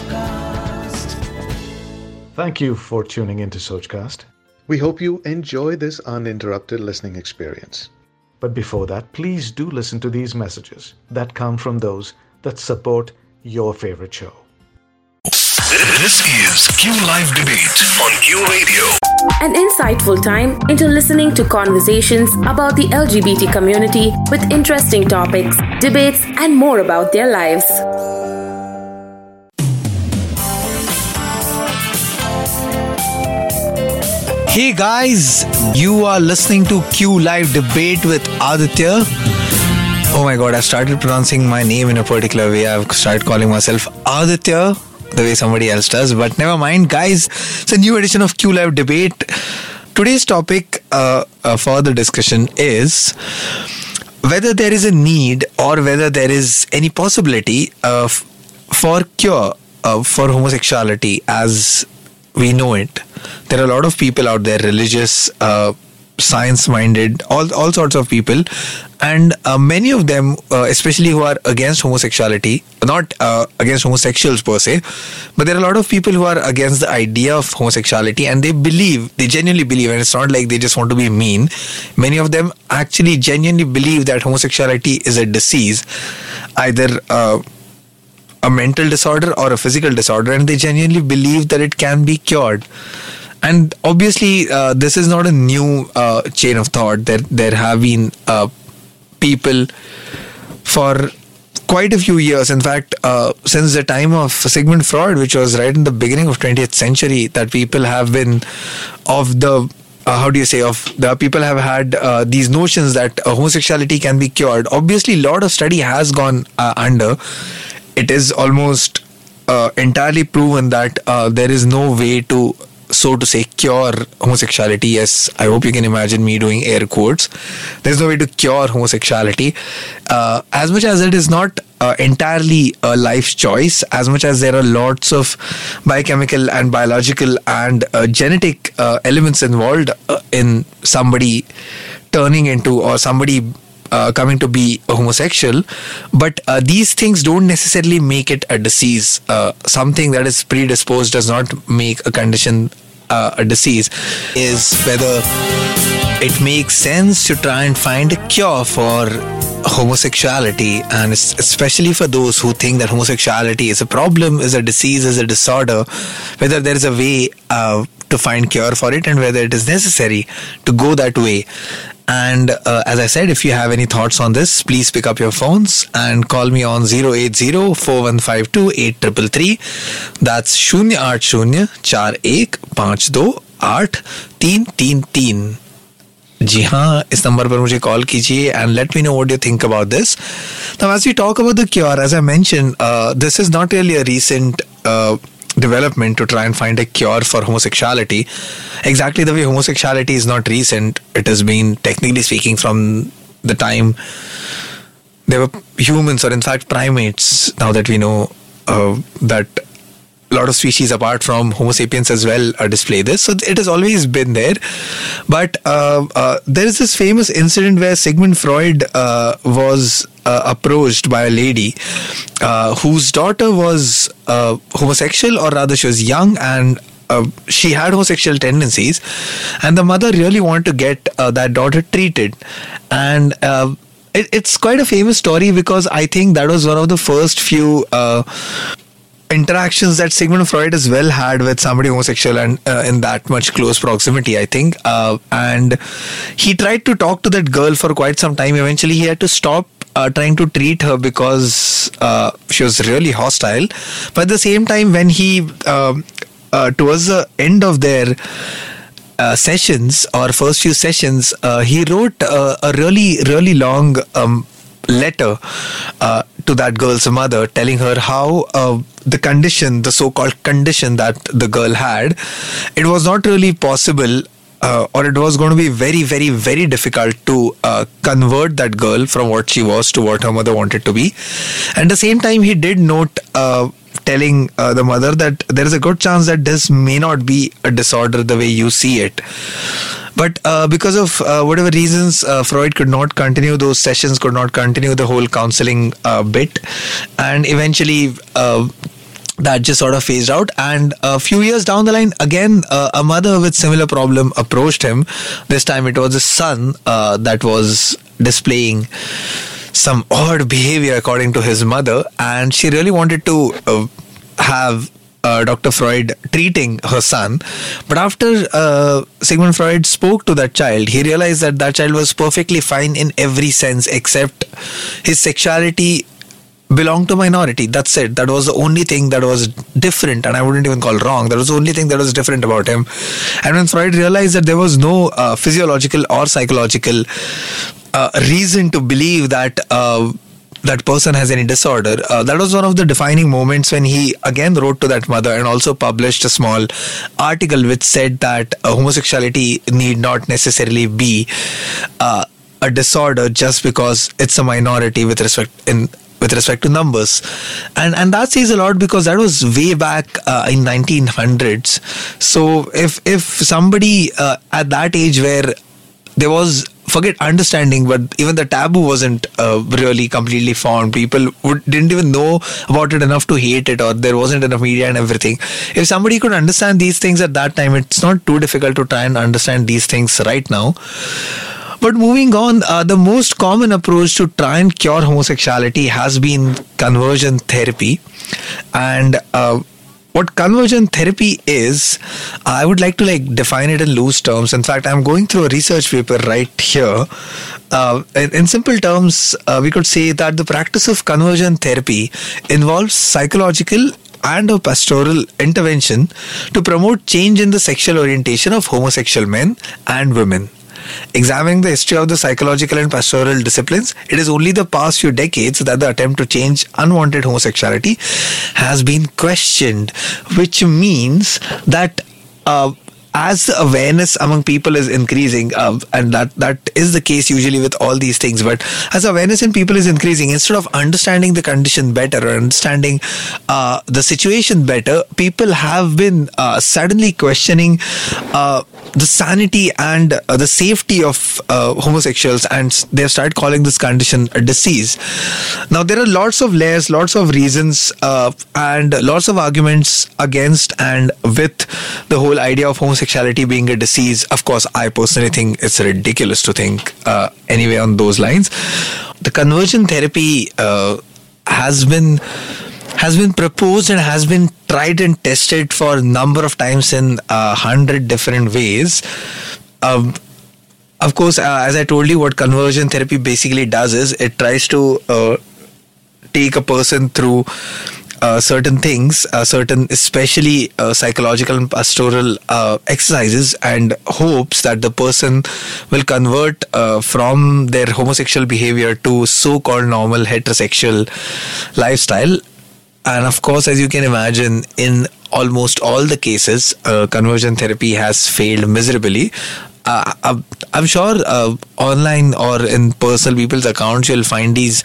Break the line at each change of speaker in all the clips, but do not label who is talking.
Sochcast.
Thank you for tuning into Sochcast.
We hope you enjoy this uninterrupted listening experience.
But before that, please do listen to these messages that come from those that support your favorite show.
This is Q Live Debate on Q Radio.
An insightful time into listening to conversations about the LGBT community with interesting topics, debates, and more about their lives.
Hey guys, you are listening to Q Live Debate with Aditya. Oh my god, I started pronouncing my name in a particular way. I've started calling myself Aditya the way somebody else does, but never mind, guys. It's a new edition of Q Live Debate. Today's topic uh, uh, for the discussion is whether there is a need or whether there is any possibility of for cure uh, for homosexuality as we know it. There are a lot of people out there, religious, uh, science minded, all, all sorts of people. And uh, many of them, uh, especially who are against homosexuality, not uh, against homosexuals per se, but there are a lot of people who are against the idea of homosexuality and they believe, they genuinely believe, and it's not like they just want to be mean. Many of them actually genuinely believe that homosexuality is a disease, either uh, a mental disorder or a physical disorder, and they genuinely believe that it can be cured. And obviously, uh, this is not a new uh, chain of thought. There, there have been uh, people for quite a few years. In fact, uh, since the time of Sigmund Freud, which was right in the beginning of 20th century, that people have been of the uh, how do you say of the people have had uh, these notions that uh, homosexuality can be cured obviously a lot of study has gone uh, under it is almost uh, entirely proven that uh, there is no way to so to say cure homosexuality. Yes i hope you can imagine me doing air quotes. There's no way to cure homosexuality. Uh, as much as it is not uh, entirely a life choice as much as there are lots of biochemical and biological and uh, genetic uh, elements involved uh, in somebody turning into or somebody uh, coming to be a homosexual, but uh, these things don't necessarily make it a disease. Uh, something that is predisposed does not make a condition uh, a disease. Is whether it makes sense to try and find a cure for homosexuality and especially for those who think that homosexuality is a problem is a disease is a disorder whether there is a way uh, to find cure for it and whether it is necessary to go that way and uh, as I said, if you have any thoughts on this, please pick up your phones and call me on 080-4152-8333. That's 080-4152-8333. जी हाँ इस number पर मुझे call कीजिए and let me know what you think about this now as we talk about the cure as I mention this is not really a recent development to try and find a cure for homosexuality. Exactly the way homosexuality is not recent, it has been, technically speaking, from the time there were humans, or in fact primates, now that we know uh, that a lot of species apart from Homo sapiens as well uh, display this. So it has always been there. But uh, uh, there is this famous incident where Sigmund Freud uh, was uh, approached by a lady uh, whose daughter was homosexual, or rather, she was young and uh, she had homosexual tendencies, and the mother really wanted to get uh, that daughter treated. And uh, it, it's quite a famous story because I think that was one of the first few. Interactions that Sigmund Freud as well had with somebody homosexual and uh, in that much close proximity, I think. Uh, and he tried to talk to that girl for quite some time. Eventually, he had to stop. Uh, trying to treat her because uh, she was really hostile, but at the same time, when he um, uh, towards the end of their uh, sessions or first few sessions, uh, he wrote uh, a really, really long um, letter uh, to that girl's mother telling her how uh, the condition, the so called condition that the girl had, it was not really possible. Uh, or it was going to be very, very, very difficult to uh, convert that girl from what she was to what her mother wanted to be. And at the same time, he did note uh, telling uh, the mother that there is a good chance that this may not be a disorder the way you see it. But uh, because of uh, whatever reasons, uh, Freud could not continue those sessions, could not continue the whole counseling uh, bit, and eventually. Uh, that just sort of phased out and a few years down the line again uh, a mother with similar problem approached him this time it was his son uh, that was displaying some odd behavior according to his mother and she really wanted to uh, have uh, Dr. Freud treating her son. But after uh, Sigmund Freud spoke to that child, he realized that that child was perfectly fine in every sense except his sexuality belonged to minority that's it that was the only thing that was different and i wouldn't even call wrong that was the only thing that was different about him and when freud realized that there was no uh, physiological or psychological uh, reason to believe that uh, that person has any disorder. Uh, that was one of the defining moments when he again wrote to that mother and also published a small article which said that uh, homosexuality need not necessarily be uh, a disorder just because it's a minority with respect in with respect to numbers and and that says a lot because that was way back uh, in 1900s so if if somebody uh, at that age where there was forget understanding but even the taboo wasn't uh, really completely formed. People would, didn't even know about it enough to hate it or there wasn't enough media and everything. If somebody could understand these things at that time it's not too difficult to try and understand these things right now. But moving on, uh, the most common approach to try and cure homosexuality has been conversion therapy. And uh, what conversion therapy is, I would like to like define it in loose terms. In fact, I'm going through a research paper right here. Uh, in, in, simple terms, uh, we could say that the practice of conversion therapy involves psychological and a pastoral intervention to promote change in the sexual orientation of homosexual men and women. Examining the history of the psychological and pastoral disciplines, it is only the past few decades that the attempt to change unwanted homosexuality has been questioned, which means that uh, as the awareness among people is increasing, uh, and that that is the case usually with all these things. But as awareness in people is increasing, instead of understanding the condition better or understanding uh, the situation better, people have been uh, suddenly questioning uh, the sanity and uh, the safety of uh, homosexuals, and they've started calling this condition a disease. Now there are lots of layers, lots of reasons, and lots of arguments against and with the whole idea of homosexuality homosexuality being a disease, of course, I personally think it's ridiculous to think uh, anyway on those lines. The conversion therapy uh, has been has been proposed and has been tried and tested for a number of times in a hundred different ways. Um, of course, uh, as I told you, what conversion therapy basically does is it tries to uh, take a person through uh, certain things, uh, certain especially uh, psychological and pastoral uh, exercises, and hopes that the person will convert from their homosexual behavior to so-called normal heterosexual lifestyle. And of course, as you can imagine, in almost all the cases, uh, conversion therapy has failed miserably uh, I'm sure uh, online or in personal people's accounts you'll find these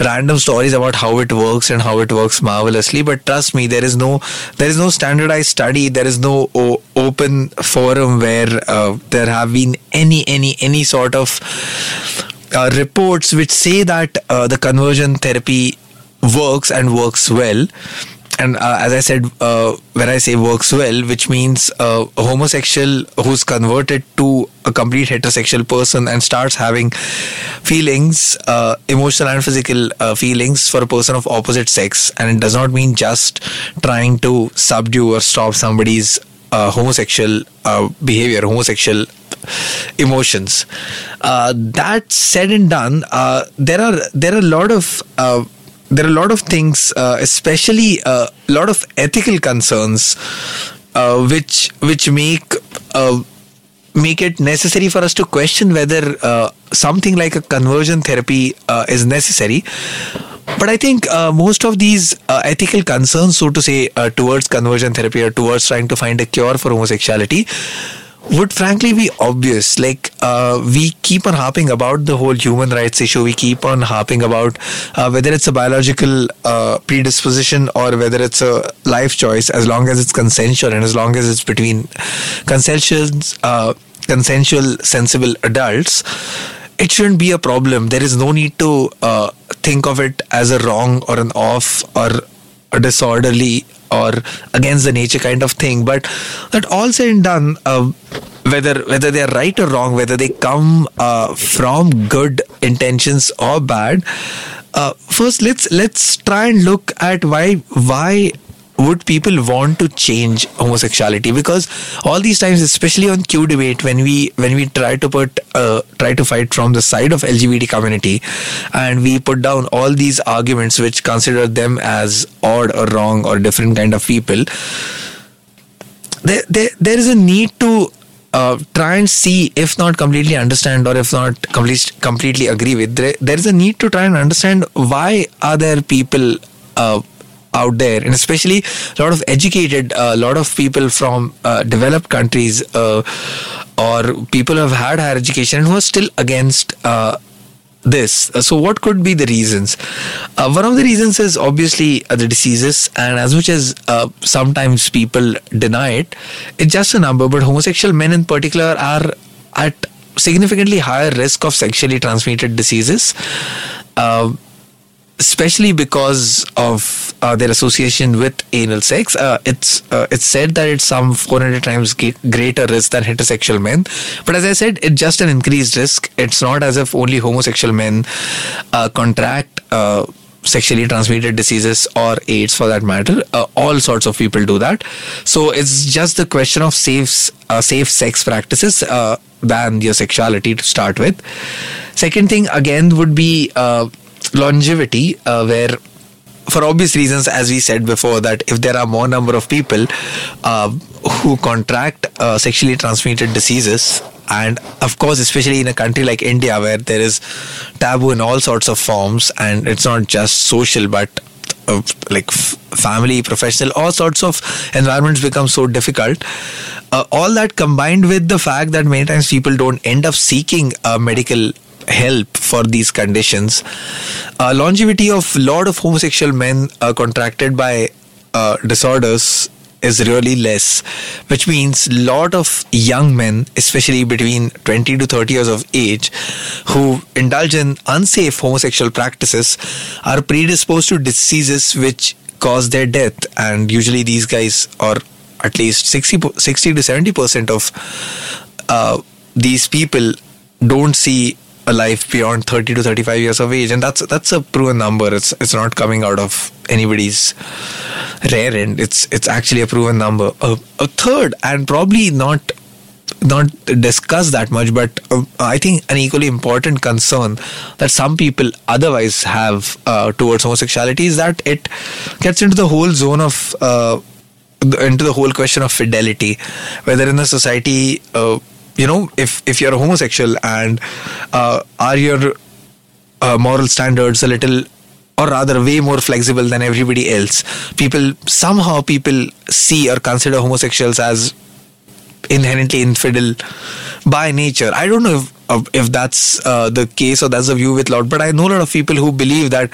random stories about how it works and how it works marvelously. But trust me, there is no there is no standardized study. There is no o- open forum where uh, there have been any any any sort of uh, reports which say that uh, the conversion therapy works and works well and uh, as I said, uh, when I say works well, which means uh, a homosexual who's converted to a complete heterosexual person and starts having feelings, uh, emotional and physical uh, feelings for a person of opposite sex, and it does not mean just trying to subdue or stop somebody's uh, homosexual behavior, homosexual emotions. that said and done, there are there are a lot of there are a lot of things, uh, especially a uh, lot of ethical concerns, uh, which which make uh, make it necessary for us to question whether uh, something like a conversion therapy uh, is necessary. But I think most of these ethical concerns, so to say, towards conversion therapy or towards trying to find a cure for homosexuality, would frankly be obvious. Like, uh, we keep on harping about the whole human rights issue. We keep on harping about uh, whether it's a biological uh, predisposition or whether it's a life choice, as long as it's consensual and as long as it's between consensual, uh, consensual, sensible adults. It shouldn't be a problem. There is no need to uh, think of it as a wrong or an off or a disorderly or against the nature kind of thing. But that all said and done, uh, whether whether they are right or wrong, whether they come uh, from good intentions or bad. Uh, first, let's let's try and look at why why would people want to change homosexuality? Because all these times especially on q debate when we when we try to put uh, try to fight from the side of lgbt community and we put down all these arguments which consider them as odd or wrong or different kind of people there there, there is a need to uh, try and see if not completely understand or if not complete, completely agree with. There, there is a need to try and understand why are there people uh, out there. And especially a lot of educated a uh, lot of people from uh, developed countries uh, or people who have had higher education who are still against uh, this. So what could be the reasons? Uh, one of the reasons is obviously uh, the diseases. And as much as sometimes people deny it it's just a number. But homosexual men in particular are at significantly higher risk of sexually transmitted diseases especially because of uh, their association with anal sex. Uh, it's uh, it's said that it's some 400 times greater risk than heterosexual men. But as I said, it's just an increased risk. It's not as if only homosexual men uh, contract. Uh, sexually transmitted diseases or AIDS for that matter. Uh, all sorts of people do that. So it's just the question of safe, safe sex practices than your sexuality to start with. Second thing again would be longevity, uh, where for obvious reasons, as we said before, that if there are more number of people uh, who contract uh, sexually transmitted diseases, and of course, especially in a country like India, where there is taboo in all sorts of forms, and it's not just social, but uh, like f- family, professional, all sorts of environments become so difficult. Uh, all that combined with the fact that many times people don't end up seeking uh, medical help for these conditions. Uh, longevity of lot of homosexual men uh, contracted by uh, disorders is really less, which means lot of young men, especially between 20 to 30 years of age, who indulge in unsafe homosexual practices, are predisposed to diseases which cause their death. And usually, these guys, or at least 60, 60 to 70 percent of uh, these people, don't see a life beyond 30 to 35 years of age. And that's that's a proven number. It's it's not coming out of anybody's rare end. It's it's actually a proven number. A, a third and probably not not discussed that much but uh, i think an equally important concern that some people otherwise have uh, towards homosexuality is that it gets into the whole zone of uh, into the whole question of fidelity. Whether in a society uh, you know if if you're a homosexual and uh, are your uh, moral standards a little or rather way more flexible than everybody else people somehow people see or consider homosexuals as inherently infidel by nature. I don't know if if that's uh, the case or that's the view with Lord, but i know a lot of people who believe that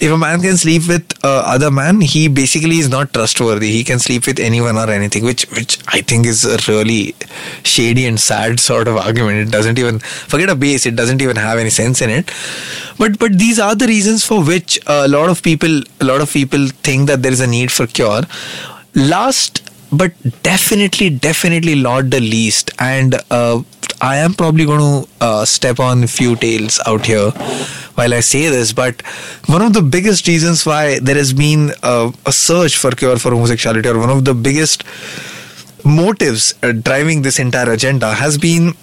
if a man can sleep with uh, other man he basically is not trustworthy. He can sleep with anyone or anything which which i think is a really shady and sad sort of argument. It doesn't even forget a base it doesn't even have any sense in it. But but these are the reasons for which a lot of people a lot of people think that there is a need for cure. Last but definitely definitely not the least and uh, I am probably going to uh, step on a few tails out here while I say this, but one of the biggest reasons why there has been a, a search for cure for homosexuality, or one of the biggest motives uh, driving this entire agenda, has been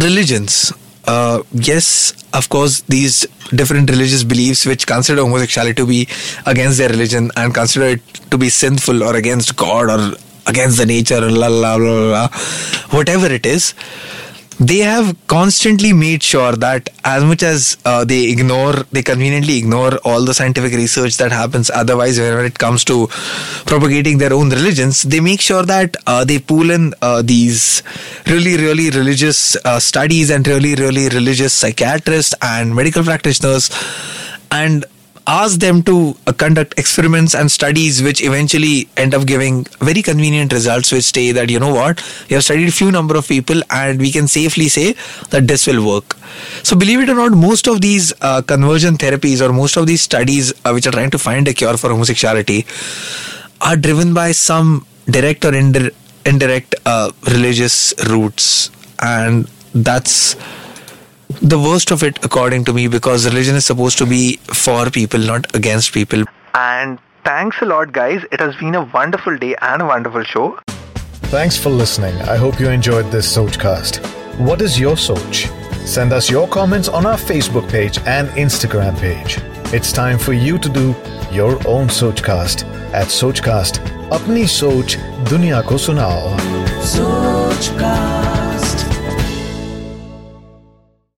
religions. Uh, yes, of course, these different religious beliefs which consider homosexuality to be against their religion and consider it to be sinful or against God or against the nature, la la la la, whatever it is they have constantly made sure that as much as uh, they ignore they conveniently ignore all the scientific research that happens otherwise whenever it comes to propagating their own religions they make sure that uh, they pull in uh, these really really religious uh, studies and really really religious psychiatrists and medical practitioners and ask them to uh, conduct experiments and studies which eventually end up giving very convenient results which say that you know what you have studied a few number of people and we can safely say that this will work. So believe it or not most of these uh, conversion therapies or most of these studies uh, which are trying to find a cure for homosexuality are driven by some direct or indir- indirect uh, religious roots, and that's the worst of it, according to me, because religion is supposed to be for people, not against people. And thanks a lot, guys. It has been a wonderful day and a wonderful show.
Thanks for listening. I hope you enjoyed this Sochcast. What is your Soch? Send us your comments on our Facebook page and Instagram page. It's time for you to do your own Sochcast at Sochcast. Apni Soch Dunya Ko
Sunao. Sochcast.